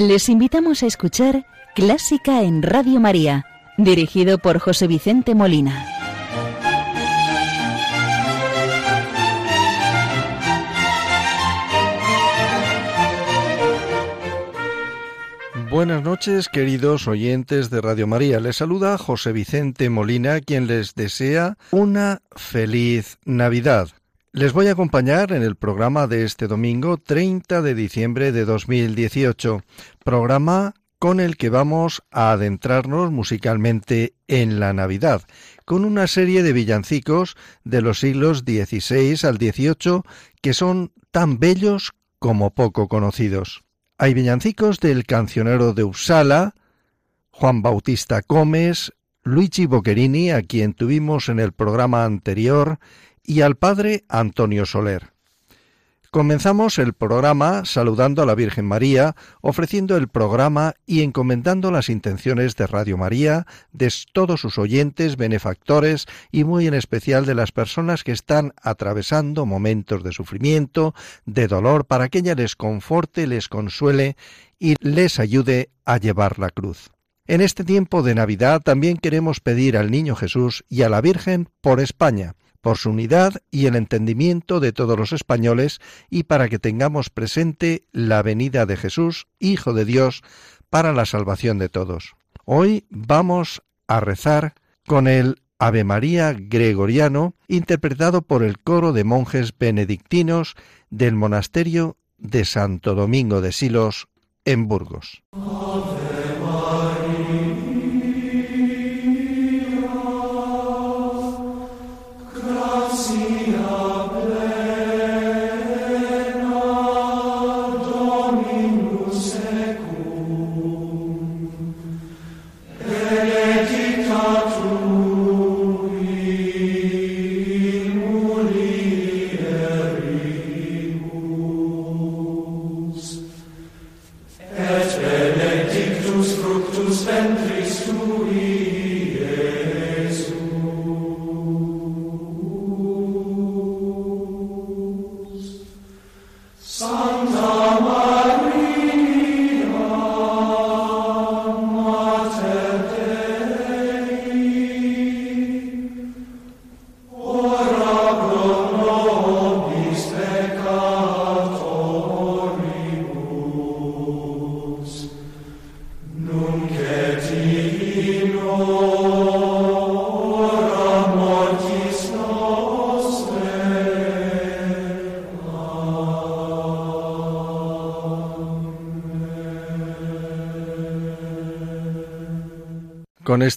Les invitamos a escuchar Clásica en Radio María, dirigido por José Vicente Molina. Buenas noches, queridos oyentes de Radio María. Les saluda José Vicente Molina, quien les desea una feliz Navidad. Les voy a acompañar en el programa de este domingo 30 de diciembre de 2018, programa con el que vamos a adentrarnos musicalmente en la Navidad, con una serie de villancicos de los siglos XVI al XVIII que son tan bellos como poco conocidos. Hay villancicos del cancionero de Uppsala, Juan Bautista Gómez, Luigi Boccherini, a quien tuvimos en el programa anterior, y al Padre Antonio Soler. Comenzamos el programa saludando a la Virgen María, ofreciendo el programa y encomendando las intenciones de Radio María, de todos sus oyentes, benefactores y muy en especial de las personas que están atravesando momentos de sufrimiento, de dolor, para que ella les conforte, les consuele y les ayude a llevar la cruz. En este tiempo de Navidad también queremos pedir al Niño Jesús y a la Virgen por España, por su unidad y el entendimiento de todos los españoles y para que tengamos presente la venida de Jesús, Hijo de Dios, para la salvación de todos. Hoy vamos a rezar con el Ave María gregoriano interpretado por el coro de monjes benedictinos del monasterio de Santo Domingo de Silos en Burgos.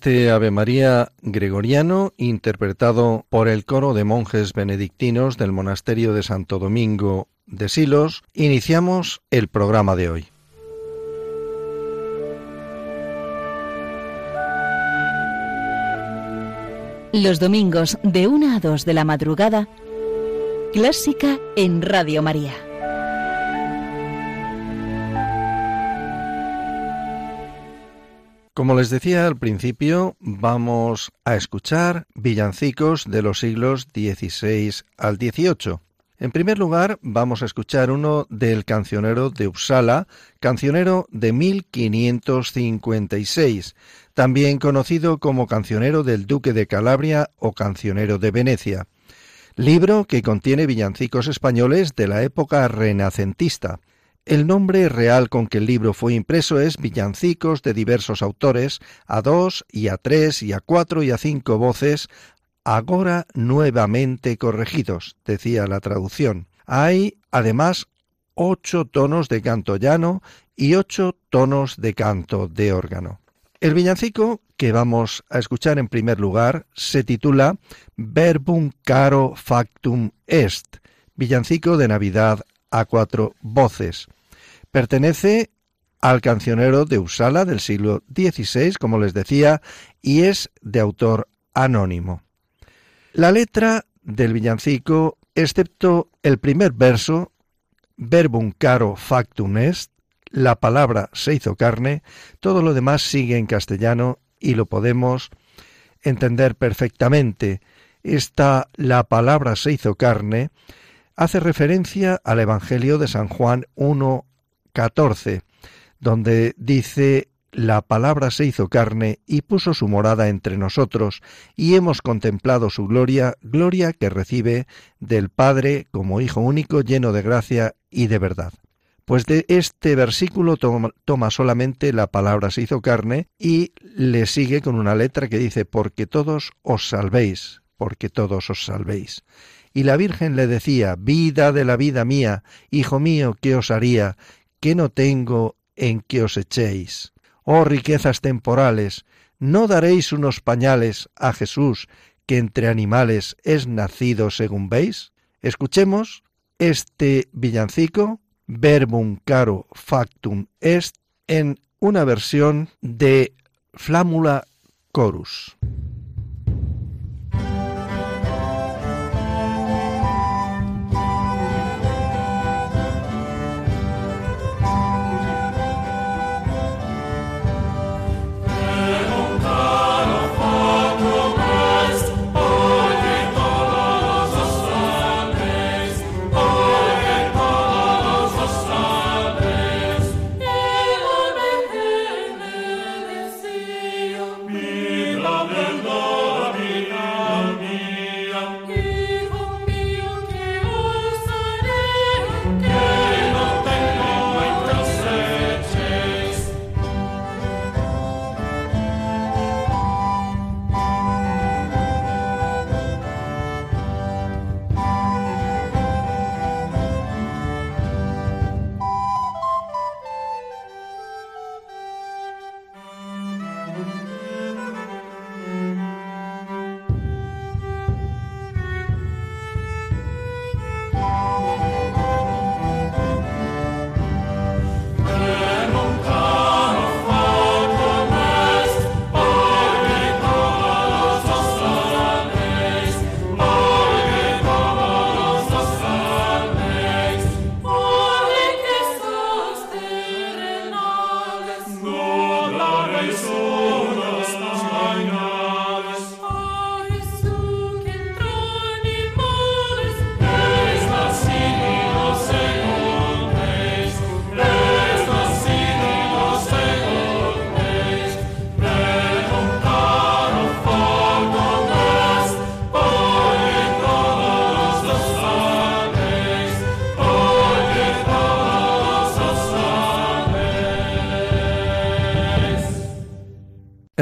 Este Ave María gregoriano interpretado por el coro de monjes benedictinos del monasterio de Santo Domingo de Silos, iniciamos el programa de hoy. Los domingos de 1 a 2 de la madrugada, clásica en Radio María. Como les decía al principio, vamos a escuchar villancicos de los siglos XVI al XVIII. En primer lugar, vamos a escuchar uno del cancionero de Uppsala, cancionero de 1556, también conocido como cancionero del Duque de Calabria o cancionero de Venecia, libro que contiene villancicos españoles de la época renacentista. El nombre real con que el libro fue impreso es Villancicos de diversos autores, a dos y a tres y a cuatro y a cinco voces, agora nuevamente corregidos, decía la traducción. Hay, además, ocho tonos de canto llano y ocho tonos de canto de órgano. El villancico que vamos a escuchar en primer lugar se titula Verbum caro factum est, villancico de Navidad a cuatro voces. Pertenece al cancionero de Usala del siglo XVI, como les decía, y es de autor anónimo. La letra del villancico, excepto el primer verso, verbum caro factum est, la palabra se hizo carne, todo lo demás sigue en castellano y lo podemos entender perfectamente. Esta la palabra se hizo carne hace referencia al Evangelio de San Juan 1, 14, donde dice la palabra se hizo carne y puso su morada entre nosotros, y hemos contemplado su gloria, gloria que recibe del Padre como Hijo único, lleno de gracia y de verdad. Pues de este versículo toma, solamente la palabra se hizo carne y le sigue con una letra que dice, porque todos os salvéis, porque todos os salvéis. Y la Virgen le decía, vida de la vida mía, hijo mío, ¿qué os haría? ¿Qué no tengo en que os echéis? Oh riquezas temporales, ¿no daréis unos pañales a Jesús, que entre animales es nacido según veis? Escuchemos este villancico verbum caro factum est en una versión de Flámula Chorus.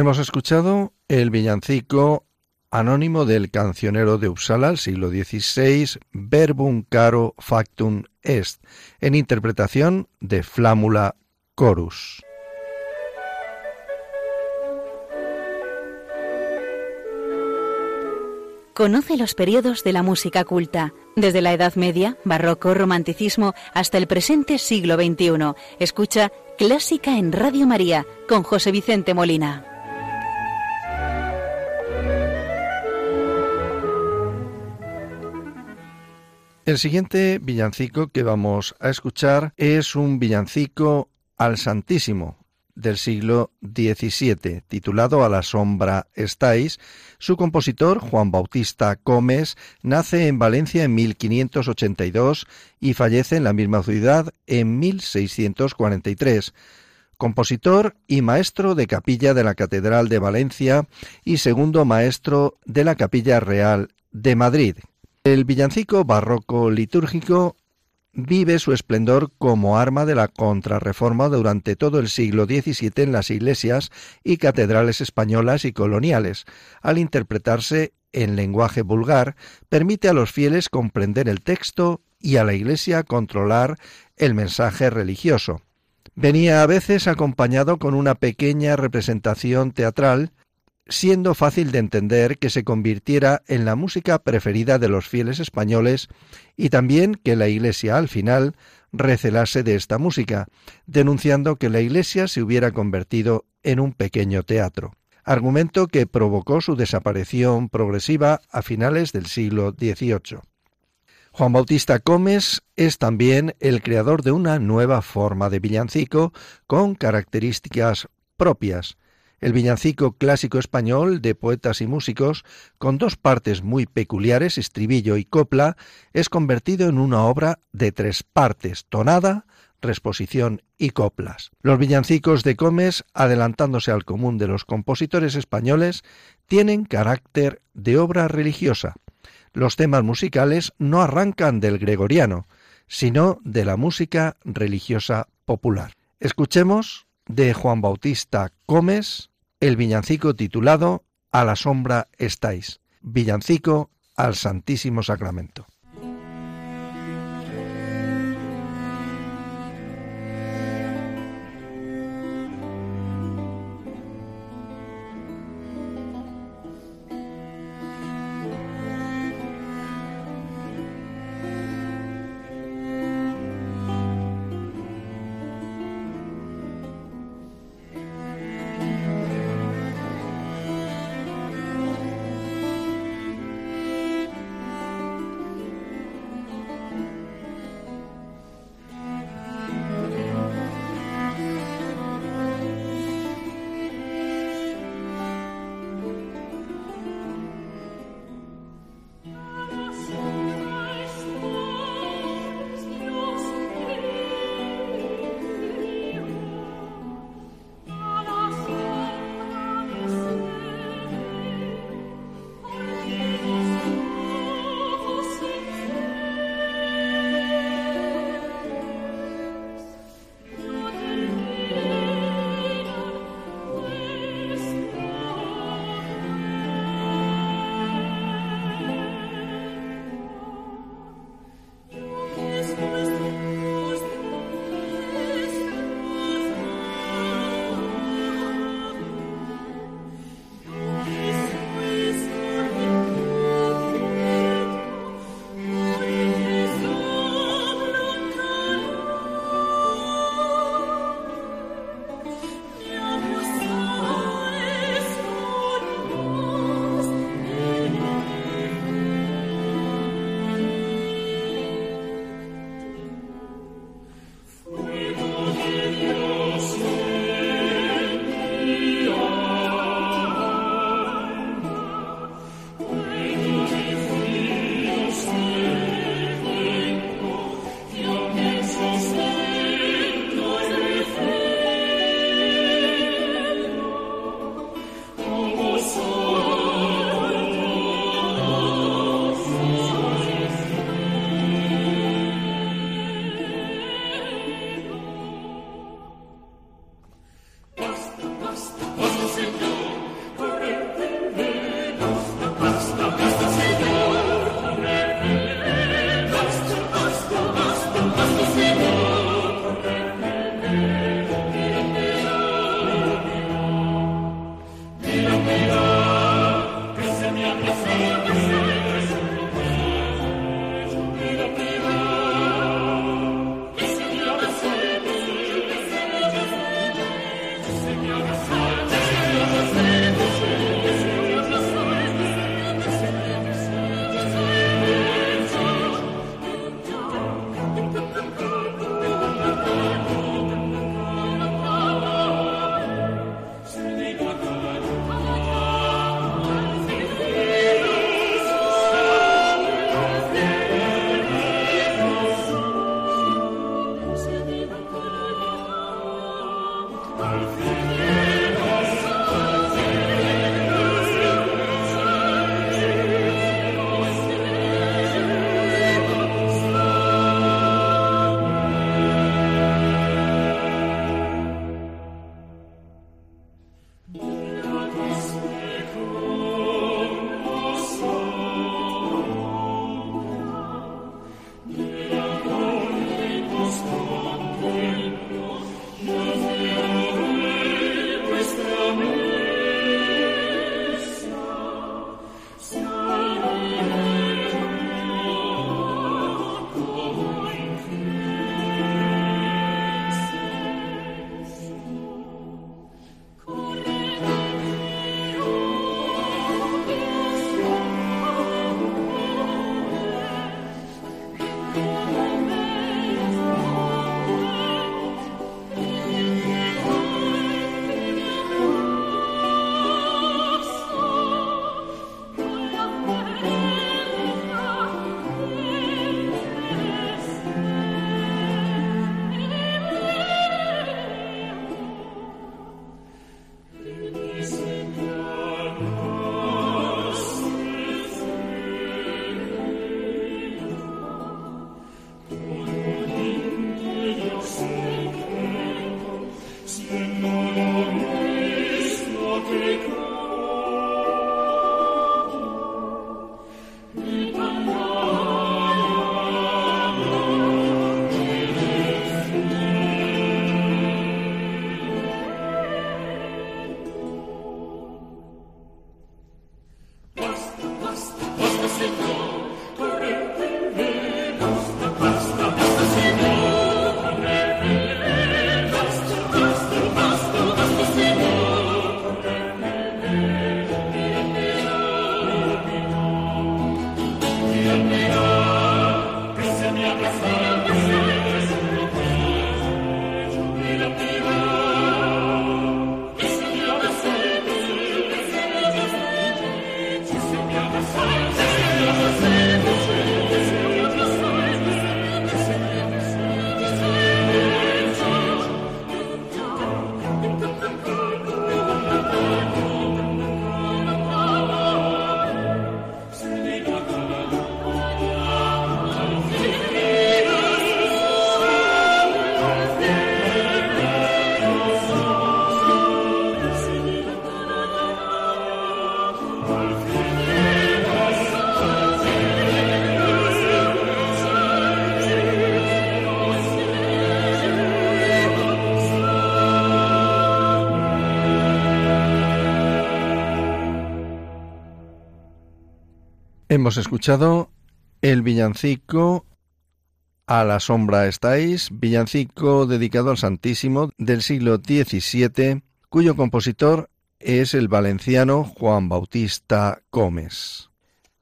Hemos escuchado el villancico anónimo del cancionero de Uppsala al siglo XVI, Verbum caro factum est, en interpretación de Flámula Chorus. Conoce los periodos de la música culta, desde la Edad Media, Barroco, Romanticismo, hasta el presente siglo XXI. Escucha Clásica en Radio María con José Vicente Molina. El siguiente villancico que vamos a escuchar es un villancico al Santísimo del siglo XVII, titulado A la sombra estáis. Su compositor, Juan Bautista Gómez, nace en Valencia en 1582 y fallece en la misma ciudad en 1643 compositor y maestro de capilla de la Catedral de Valencia y segundo maestro de la Capilla Real de Madrid, el villancico barroco litúrgico vive su esplendor como arma de la contrarreforma durante todo el siglo XVII en las iglesias y catedrales españolas y coloniales. Al interpretarse en lenguaje vulgar, permite a los fieles comprender el texto y a la Iglesia controlar el mensaje religioso. Venía a veces acompañado con una pequeña representación teatral siendo fácil de entender que se convirtiera en la música preferida de los fieles españoles y también que la Iglesia al final recelase de esta música, denunciando que la Iglesia se hubiera convertido en un pequeño teatro, argumento que provocó su desaparición progresiva a finales del siglo XVIII. Juan Bautista Gómez es también el creador de una nueva forma de villancico con características propias, el villancico clásico español de poetas y músicos, con dos partes muy peculiares, estribillo y copla, es convertido en una obra de tres partes, tonada, resposición y coplas. Los villancicos de Comes, adelantándose al común de los compositores españoles, tienen carácter de obra religiosa. Los temas musicales no arrancan del gregoriano, sino de la música religiosa popular. Escuchemos de Juan Bautista Comes el villancico titulado A la sombra estáis, villancico al Santísimo Sacramento. Hemos escuchado el villancico A la sombra estáis, villancico dedicado al Santísimo del siglo XVII, cuyo compositor es el valenciano Juan Bautista Gómez.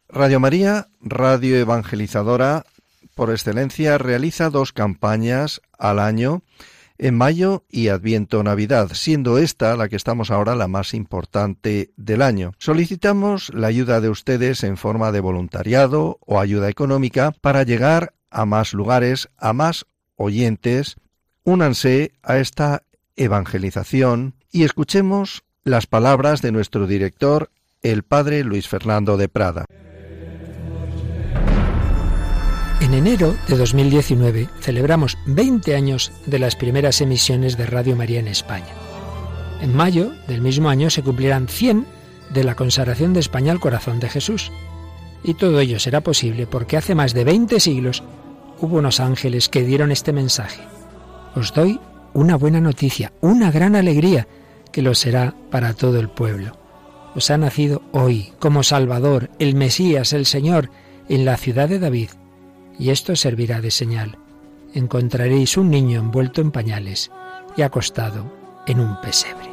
Radio María, radio evangelizadora por excelencia, realiza dos campañas al año en mayo y Adviento Navidad, siendo esta la que estamos ahora la más importante del año. Solicitamos la ayuda de ustedes en forma de voluntariado o ayuda económica para llegar a más lugares, a más oyentes. Únanse a esta evangelización y escuchemos las palabras de nuestro director, el padre Luis Fernando de Prada. En enero de 2019 celebramos 20 años de las primeras emisiones de Radio María en España. En mayo del mismo año se cumplirán 100 de la consagración de España al corazón de Jesús. Y todo ello será posible porque hace más de 20 siglos hubo unos ángeles que dieron este mensaje. Os doy una buena noticia, una gran alegría, que lo será para todo el pueblo. Os ha nacido hoy como Salvador, el Mesías, el Señor, en la ciudad de David y esto servirá de señal. Encontraréis un niño envuelto en pañales y acostado en un pesebre.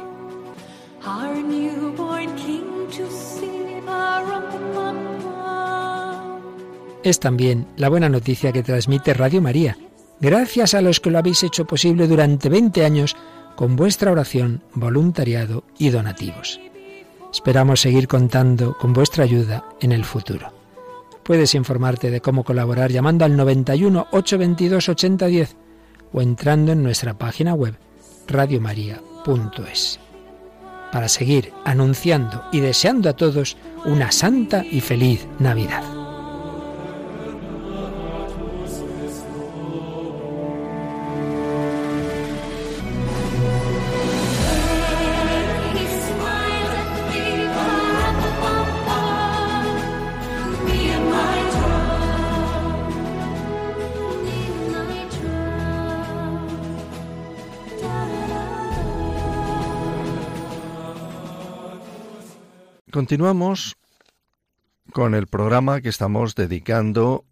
Es también la buena noticia que transmite Radio María, gracias a los que lo habéis hecho posible durante 20 años con vuestra oración, voluntariado y donativos. Esperamos seguir contando con vuestra ayuda en el futuro. Puedes informarte de cómo colaborar llamando al 91 822 8010 o entrando en nuestra página web radiomaria.es. Para seguir anunciando y deseando a todos una santa y feliz Navidad. Continuamos con el programa que estamos dedicando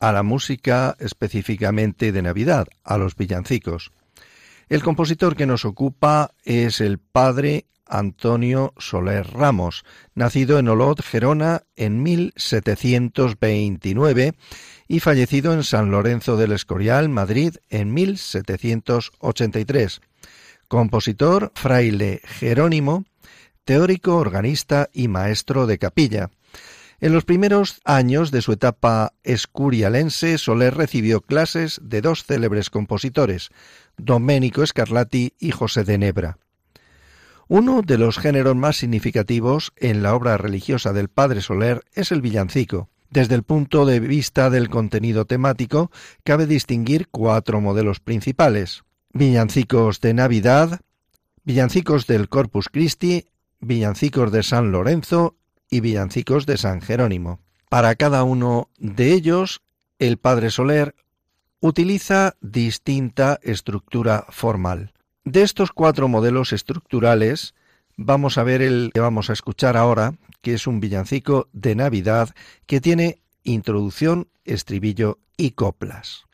a la música específicamente de Navidad, a los villancicos. El compositor que nos ocupa es el padre Antonio Soler Ramos, nacido en Olot, Gerona, en 1729 y fallecido en San Lorenzo del Escorial, Madrid, en 1783. Compositor, fraile Jerónimo, teórico, organista y maestro de capilla. En los primeros años de su etapa escurialense, Soler recibió clases de dos célebres compositores, Domenico Scarlatti y José de Nebra. Uno de los géneros más significativos en la obra religiosa del padre Soler es el villancico. Desde el punto de vista del contenido temático, cabe distinguir cuatro modelos principales. Villancicos de Navidad, villancicos del Corpus Christi villancicos de San Lorenzo y villancicos de San Jerónimo. Para cada uno de ellos, el Padre Soler utiliza distinta estructura formal. De estos cuatro modelos estructurales, vamos a ver el que vamos a escuchar ahora, que es un villancico de Navidad que tiene introducción, estribillo y coplas.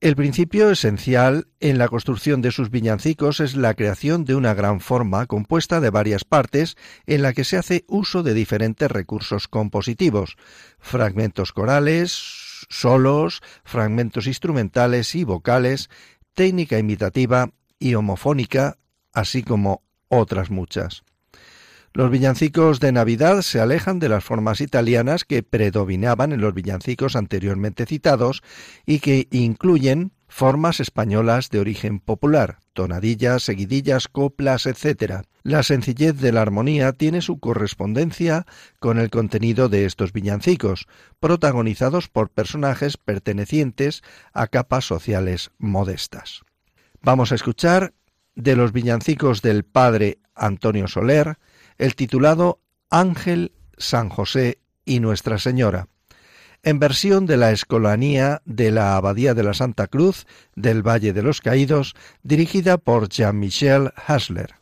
El principio esencial en la construcción de sus villancicos es la creación de una gran forma compuesta de varias partes en la que se hace uso de diferentes recursos compositivos, fragmentos corales, solos, fragmentos instrumentales y vocales, técnica imitativa y homofónica, así como otras muchas. Los villancicos de Navidad se alejan de las formas italianas que predominaban en los villancicos anteriormente citados y que incluyen formas españolas de origen popular, tonadillas, seguidillas, coplas, etc. La sencillez de la armonía tiene su correspondencia con el contenido de estos villancicos, protagonizados por personajes pertenecientes a capas sociales modestas. Vamos a escuchar de los villancicos del padre Antonio Soler, el titulado Ángel, San José y Nuestra Señora, en versión de la Escolanía de la Abadía de la Santa Cruz del Valle de los Caídos, dirigida por Jean-Michel Hasler.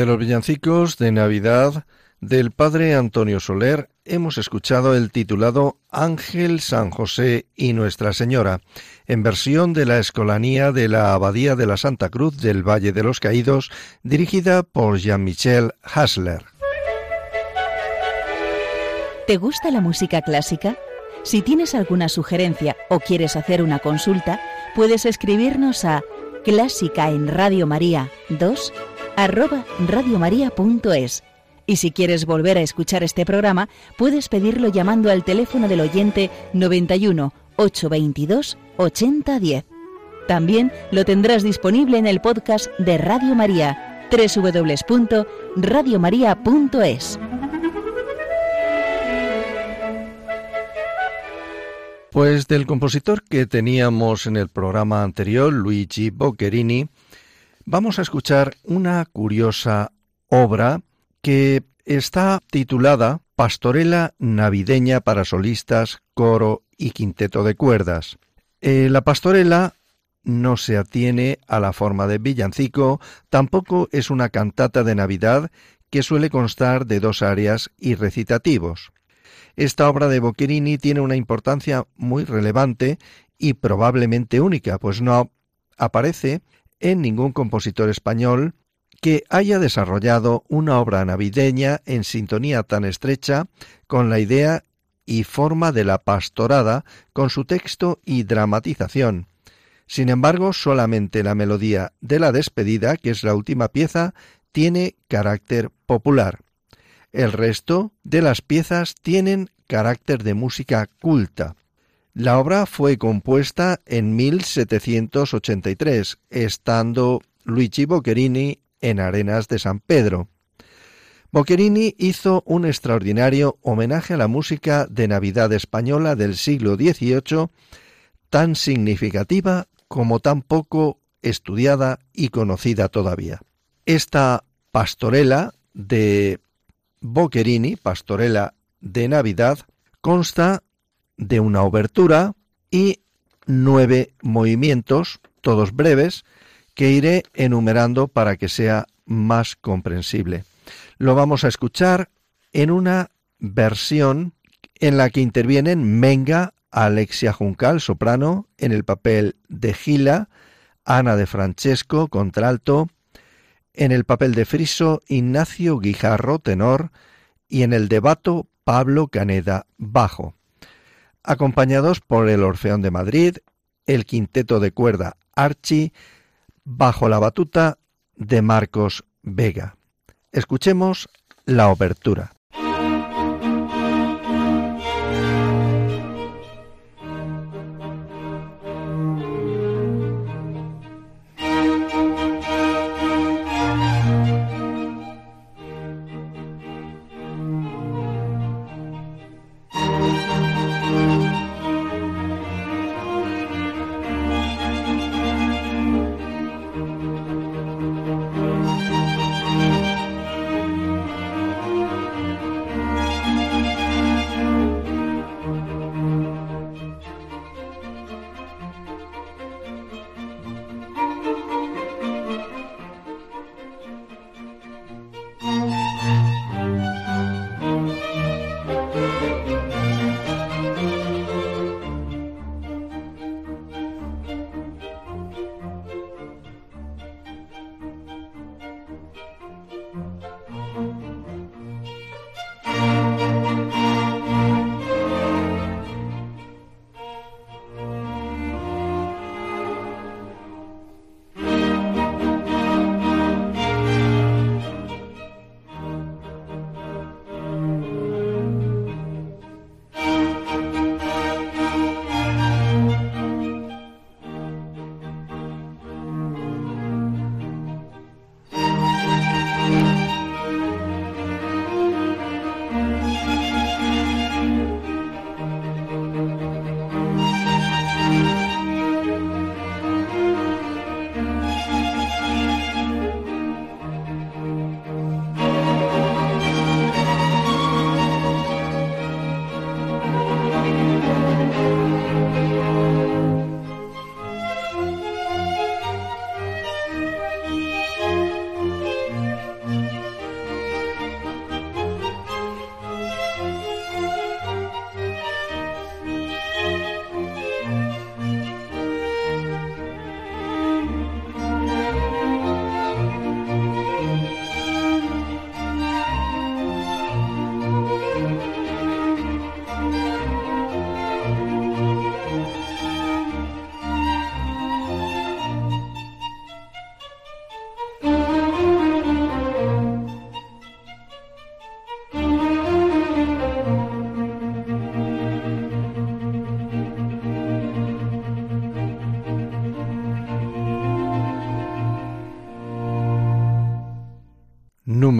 De los villancicos de Navidad del padre Antonio Soler hemos escuchado el titulado Ángel San José y Nuestra Señora, en versión de la Escolanía de la Abadía de la Santa Cruz del Valle de los Caídos, dirigida por Jean-Michel Hasler. ¿Te gusta la música clásica? Si tienes alguna sugerencia o quieres hacer una consulta, puedes escribirnos a clásica en Radio María 2 arroba radiomaria.es. Y si quieres volver a escuchar este programa, puedes pedirlo llamando al teléfono del oyente 91 822 8010. También lo tendrás disponible en el podcast de Radio María, www.radiomaria.es. Pues del compositor que teníamos en el programa anterior, Luigi Boccherini, vamos a escuchar una curiosa obra que está titulada Pastorela navideña para solistas, coro y quinteto de cuerdas. Eh, la pastorela no se atiene a la forma de villancico, tampoco es una cantata de Navidad que suele constar de dos áreas y recitativos. Esta obra de Boccherini tiene una importancia muy relevante y probablemente única, pues no aparece en ningún compositor español que haya desarrollado una obra navideña en sintonía tan estrecha con la idea y forma de la pastorada, con su texto y dramatización. Sin embargo, solamente la melodía de la despedida, que es la última pieza, tiene carácter popular. El resto de las piezas tienen carácter de música culta. La obra fue compuesta en 1783, estando Luigi Boccherini en Arenas de San Pedro. Boccherini hizo un extraordinario homenaje a la música de Navidad española del siglo XVIII, tan significativa como tan poco estudiada y conocida todavía. Esta pastorela de Boccherini, Pastorela de Navidad, consta de una obertura y nueve movimientos, todos breves, que iré enumerando para que sea más comprensible. Lo vamos a escuchar en una versión en la que intervienen Menga, Alexia Juncal, soprano, en el papel de Gila, Ana de Francesco, contralto, en el papel de Friso Ignacio Guijarro, tenor, y en el de Bato Pablo Caneda, bajo. Acompañados por el Orfeón de Madrid, el quinteto de cuerda Archi, bajo la batuta de Marcos Vega. Escuchemos la obertura.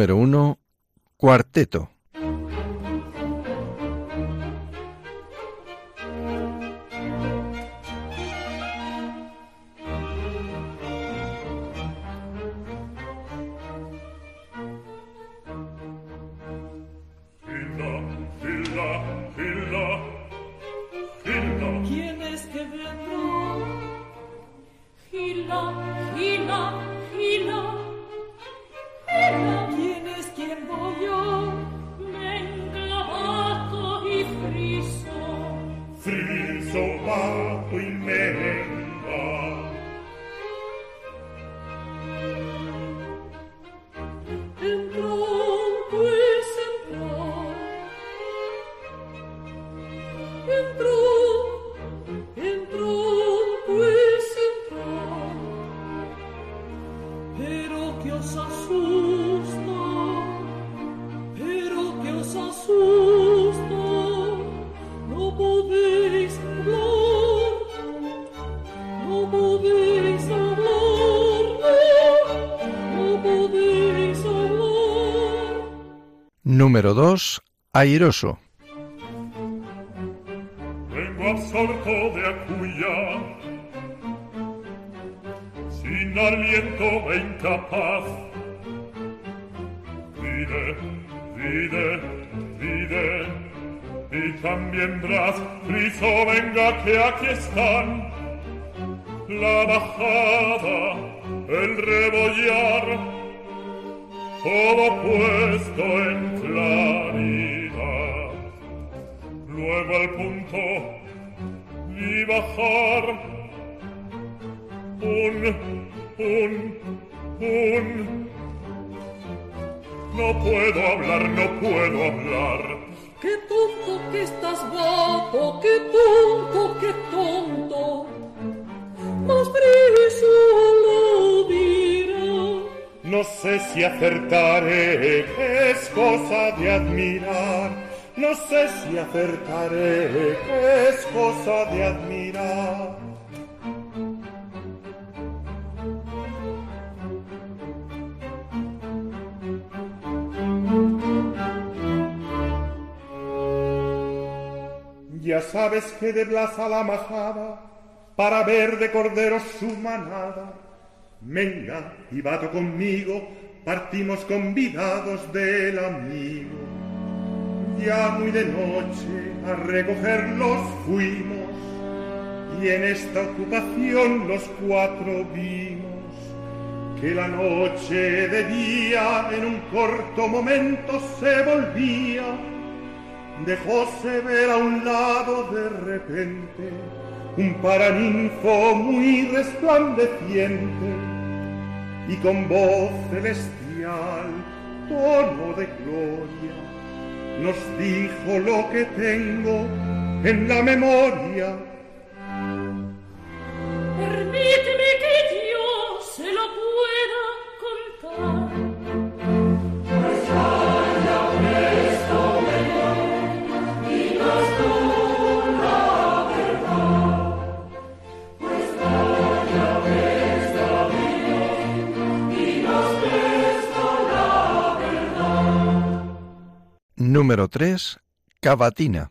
Número 1. Cuarteto. Número 2. Airoso. Vengo absorto de acuya, sin aliento e incapaz. Vide, vide, vide, y también Bras, friso, venga que aquí están. La bajada, un, un, un. No puedo hablar, no puedo hablar. Qué tonto que estás guapo, qué tonto, qué tonto. Más lo no sé si acertaré, es cosa de admirar. No sé si acertaré, es cosa de admirar. Ya sabes que de Blas a la majada, para ver de corderos su manada, Venga y vato conmigo, partimos convidados del amigo. Ya muy de noche a recogerlos fuimos, y en esta ocupación los cuatro vimos. Que la noche de día en un corto momento se volvía, dejóse ver a un lado de repente un paraninfo muy resplandeciente y con voz celestial, tono de gloria, nos dijo lo que tengo en la memoria. Permíteme que yo se lo pueda Número 3. Cavatina.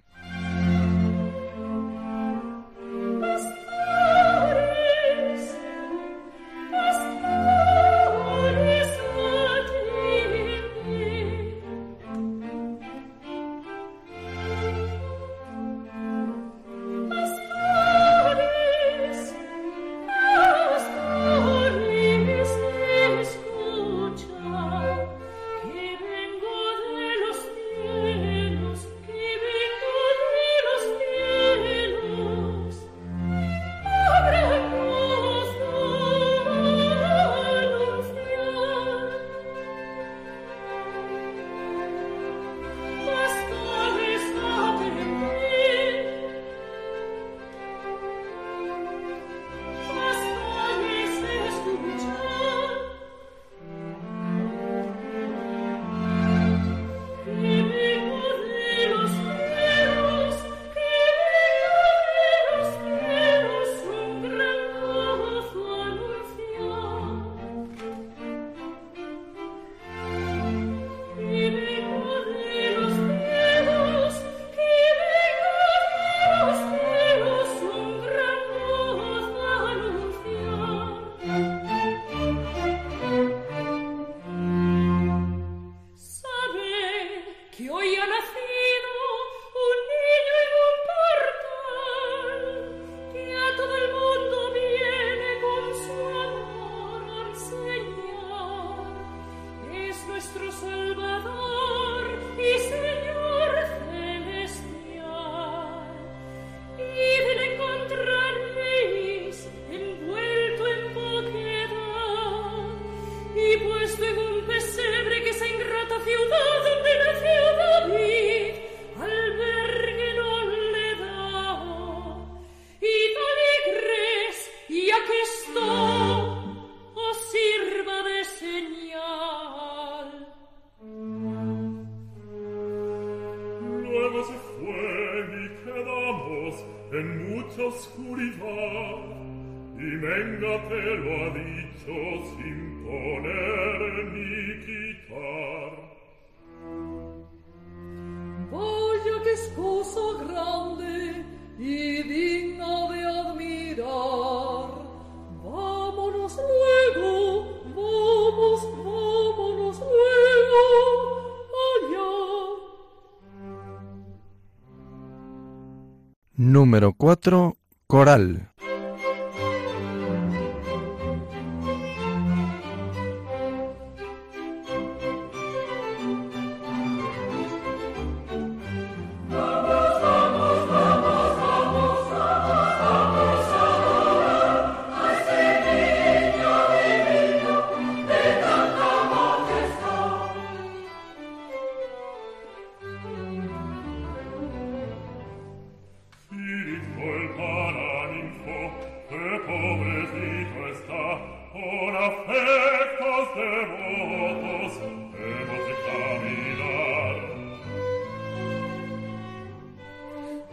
número 4, Coral.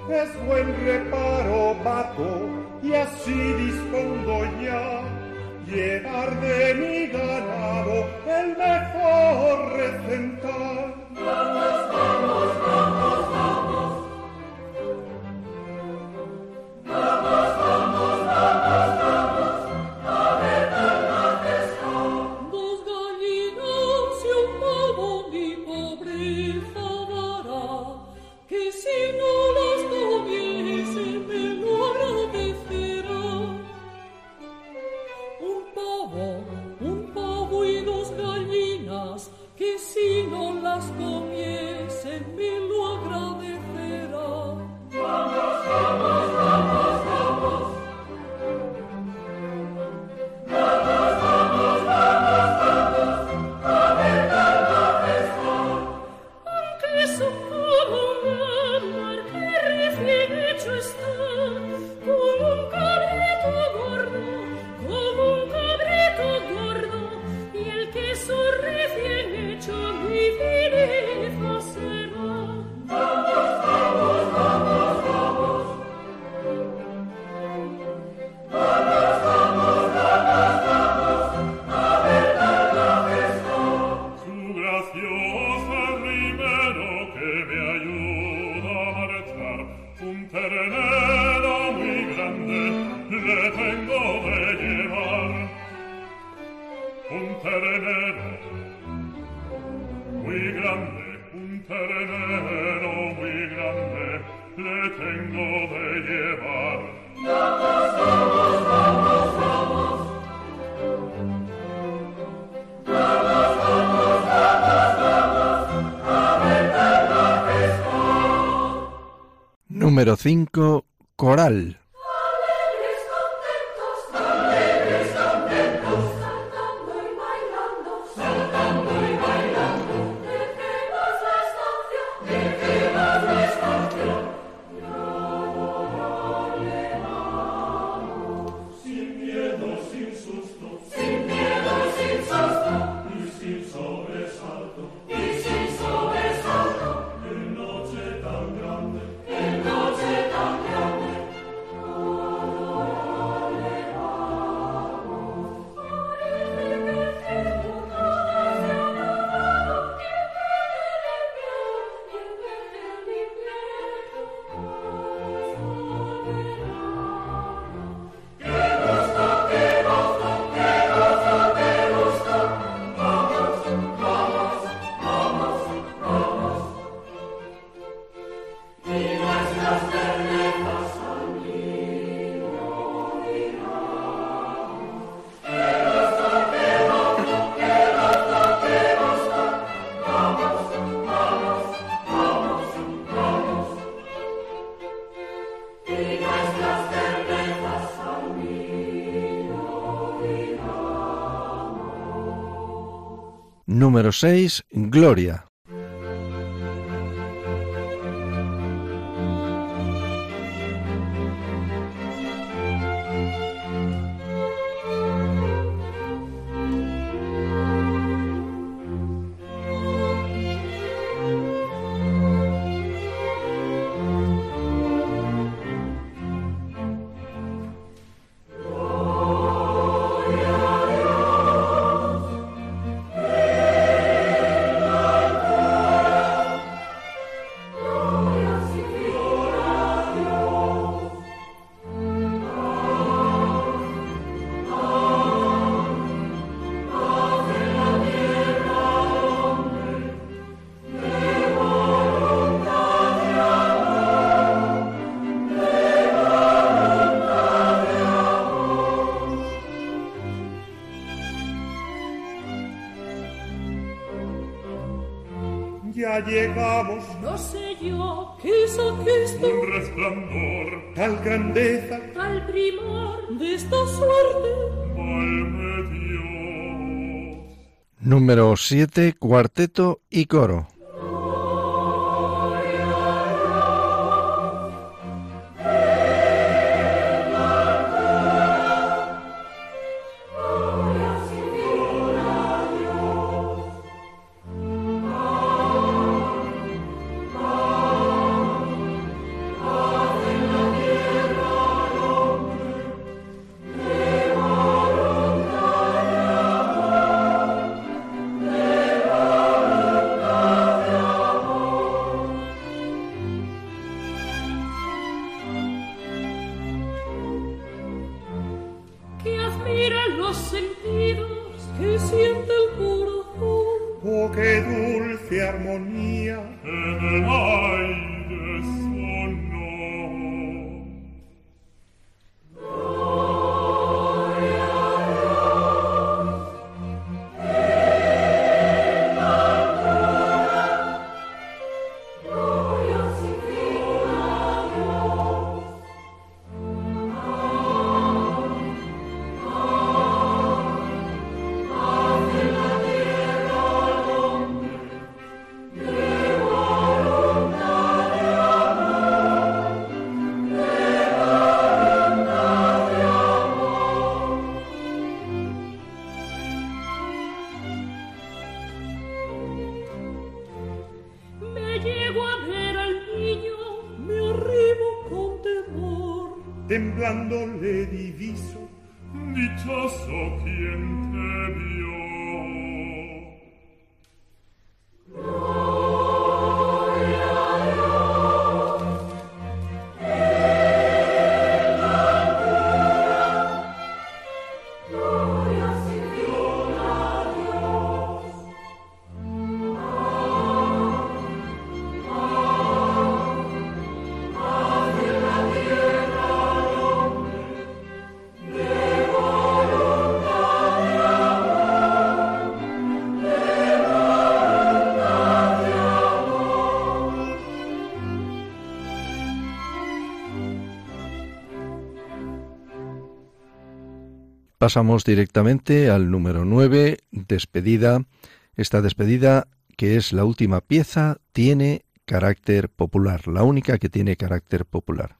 Es buen reparo, Paco, y así dispongo ya llevar de mi ganado el mejor recental. muy grande, un muy grande, le tengo de llevar. Número 5. Coral. Número 6. Gloria. Llegamos, No sé yo, quiso Cristo, un resplandor, tal grandeza, tal primor de esta suerte. valme Dios. Número 7. Cuarteto y coro. Temblando Pasamos directamente al número 9, despedida. Esta despedida, que es la última pieza, tiene carácter popular, la única que tiene carácter popular.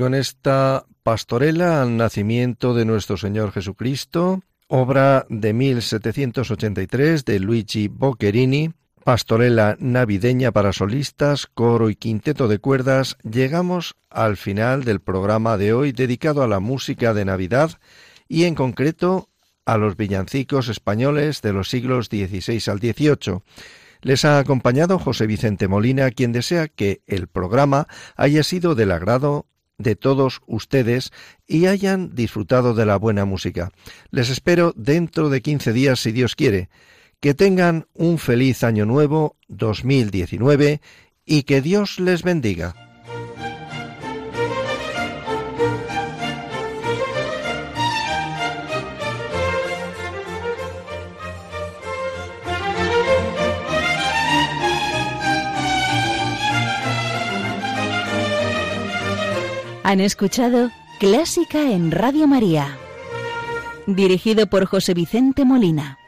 Con esta pastorela al nacimiento de nuestro Señor Jesucristo, obra de 1783 de Luigi Boccherini, pastorela navideña para solistas, coro y quinteto de cuerdas, llegamos al final del programa de hoy dedicado a la música de Navidad y en concreto a los villancicos españoles de los siglos XVI al XVIII. Les ha acompañado José Vicente Molina, quien desea que el programa haya sido del agrado de todos ustedes y hayan disfrutado de la buena música. Les espero dentro de 15 días si Dios quiere. Que tengan un feliz año nuevo 2019 y que Dios les bendiga. Han escuchado Clásica en Radio María, dirigido por José Vicente Molina.